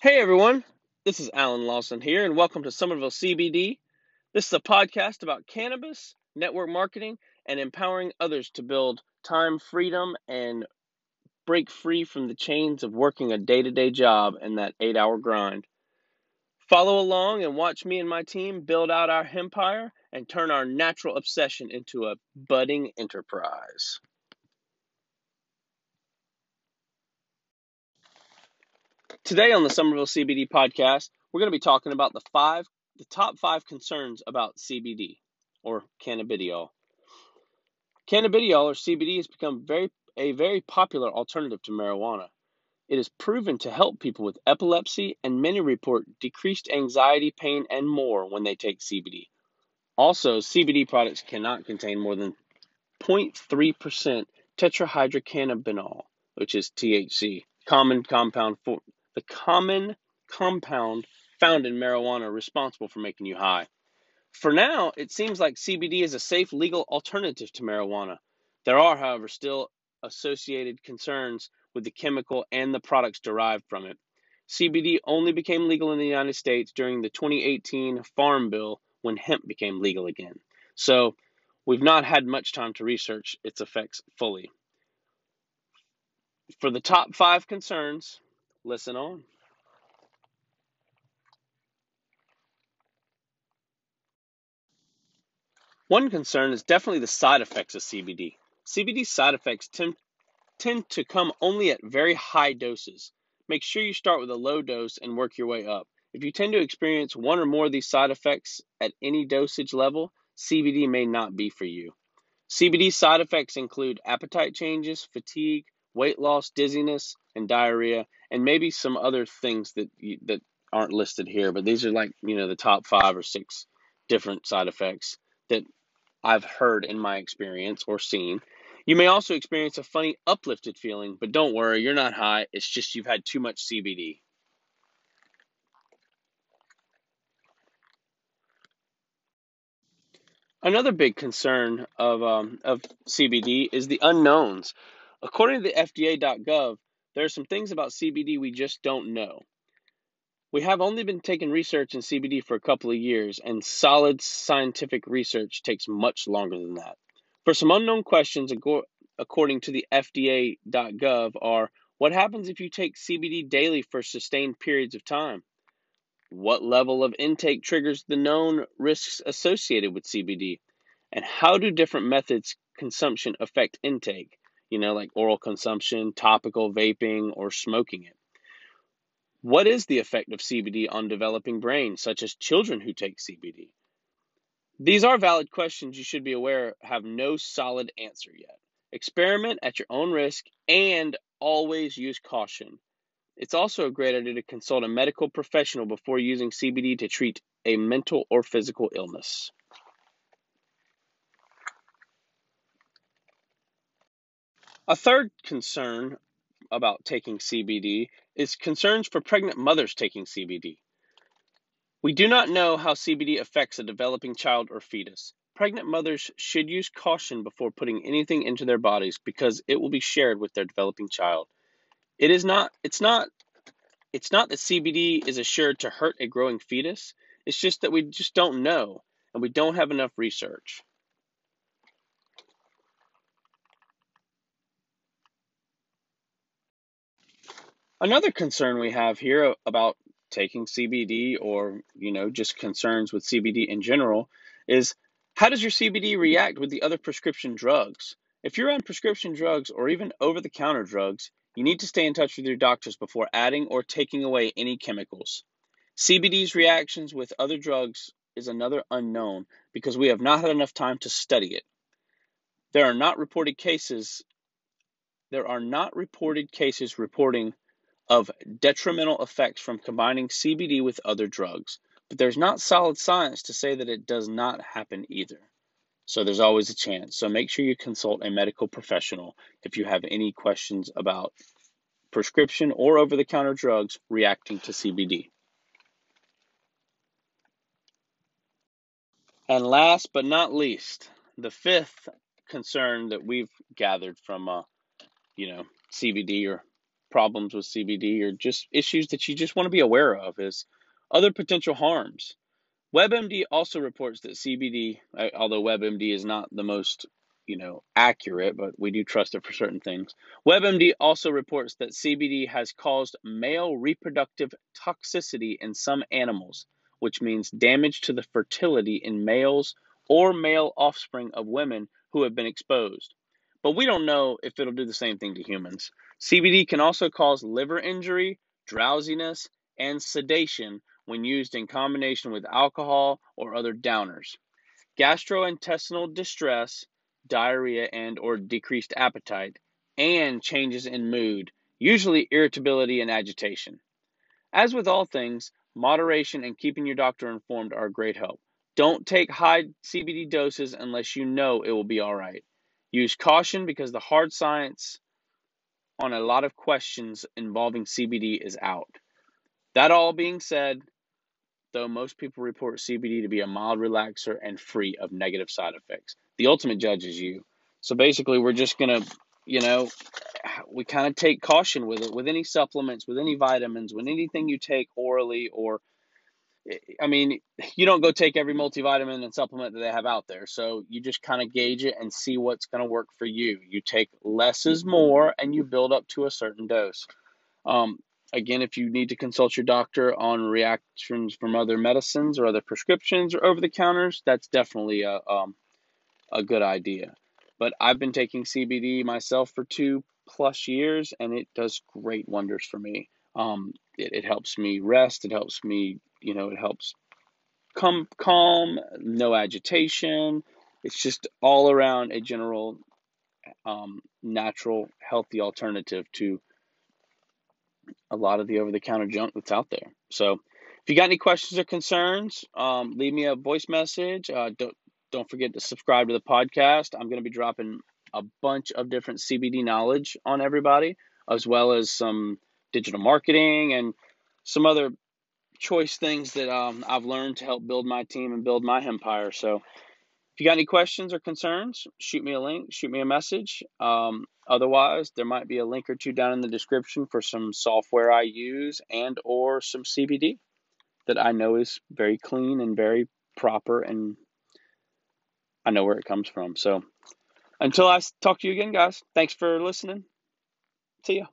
Hey everyone, this is Alan Lawson here, and welcome to Somerville CBD. This is a podcast about cannabis, network marketing, and empowering others to build time freedom and break free from the chains of working a day to day job and that eight hour grind. Follow along and watch me and my team build out our empire and turn our natural obsession into a budding enterprise. Today on the Somerville CBD podcast, we're going to be talking about the five, the top five concerns about CBD or cannabidiol. Cannabidiol or CBD has become very a very popular alternative to marijuana. It is proven to help people with epilepsy, and many report decreased anxiety, pain, and more when they take CBD. Also, CBD products cannot contain more than 0.3% tetrahydrocannabinol, which is THC, common compound for the common compound found in marijuana responsible for making you high. For now, it seems like CBD is a safe legal alternative to marijuana. There are, however, still associated concerns with the chemical and the products derived from it. CBD only became legal in the United States during the 2018 Farm Bill when hemp became legal again. So, we've not had much time to research its effects fully. For the top five concerns, Listen on. One concern is definitely the side effects of CBD. CBD side effects tend, tend to come only at very high doses. Make sure you start with a low dose and work your way up. If you tend to experience one or more of these side effects at any dosage level, CBD may not be for you. CBD side effects include appetite changes, fatigue, weight loss, dizziness, and diarrhea, and maybe some other things that that aren't listed here. But these are like you know the top five or six different side effects that I've heard in my experience or seen. You may also experience a funny uplifted feeling, but don't worry, you're not high. It's just you've had too much CBD. Another big concern of um, of CBD is the unknowns. According to the FDA.gov, there are some things about CBD we just don't know. We have only been taking research in CBD for a couple of years, and solid scientific research takes much longer than that. For some unknown questions, according to the FDA.gov, are what happens if you take CBD daily for sustained periods of time? What level of intake triggers the known risks associated with CBD? And how do different methods consumption affect intake? You know, like oral consumption, topical vaping, or smoking it? What is the effect of CBD on developing brains, such as children who take CBD? These are valid questions you should be aware have no solid answer yet. Experiment at your own risk and always use caution. It's also a great idea to consult a medical professional before using CBD to treat a mental or physical illness. A third concern about taking CBD is concerns for pregnant mothers taking CBD. We do not know how CBD affects a developing child or fetus. Pregnant mothers should use caution before putting anything into their bodies because it will be shared with their developing child. It is not it's not it's not that CBD is assured to hurt a growing fetus. It's just that we just don't know and we don't have enough research. Another concern we have here about taking CBD or, you know, just concerns with CBD in general is how does your CBD react with the other prescription drugs? If you're on prescription drugs or even over the counter drugs, you need to stay in touch with your doctors before adding or taking away any chemicals. CBD's reactions with other drugs is another unknown because we have not had enough time to study it. There are not reported cases there are not reported cases reporting of detrimental effects from combining CBD with other drugs, but there's not solid science to say that it does not happen either. So there's always a chance. So make sure you consult a medical professional if you have any questions about prescription or over the counter drugs reacting to CBD. And last but not least, the fifth concern that we've gathered from, uh, you know, CBD or problems with CBD or just issues that you just want to be aware of is other potential harms. WebMD also reports that CBD, although WebMD is not the most you know accurate, but we do trust it for certain things. WebMD also reports that CBD has caused male reproductive toxicity in some animals, which means damage to the fertility in males or male offspring of women who have been exposed. But we don't know if it'll do the same thing to humans. CBD can also cause liver injury, drowsiness, and sedation when used in combination with alcohol or other downers. Gastrointestinal distress, diarrhea and or decreased appetite, and changes in mood, usually irritability and agitation. As with all things, moderation and keeping your doctor informed are a great help. Don't take high CBD doses unless you know it will be all right. Use caution because the hard science on a lot of questions involving CBD is out. That all being said, though most people report CBD to be a mild relaxer and free of negative side effects, the ultimate judge is you. So basically, we're just going to, you know, we kind of take caution with it, with any supplements, with any vitamins, with anything you take orally or I mean, you don't go take every multivitamin and supplement that they have out there. So you just kind of gauge it and see what's going to work for you. You take less is more and you build up to a certain dose. Um, again, if you need to consult your doctor on reactions from other medicines or other prescriptions or over the counters, that's definitely a, um, a good idea. But I've been taking CBD myself for two plus years and it does great wonders for me. Um, it, it helps me rest, it helps me you know, it helps come calm, no agitation. It's just all around a general um, natural, healthy alternative to a lot of the over the counter junk that's out there. So, if you got any questions or concerns, um, leave me a voice message. Uh, don't, don't forget to subscribe to the podcast. I'm going to be dropping a bunch of different CBD knowledge on everybody, as well as some digital marketing and some other choice things that um, I've learned to help build my team and build my empire. So if you got any questions or concerns, shoot me a link, shoot me a message. Um, otherwise, there might be a link or two down in the description for some software I use and or some CBD that I know is very clean and very proper and I know where it comes from. So until I talk to you again, guys, thanks for listening. See ya.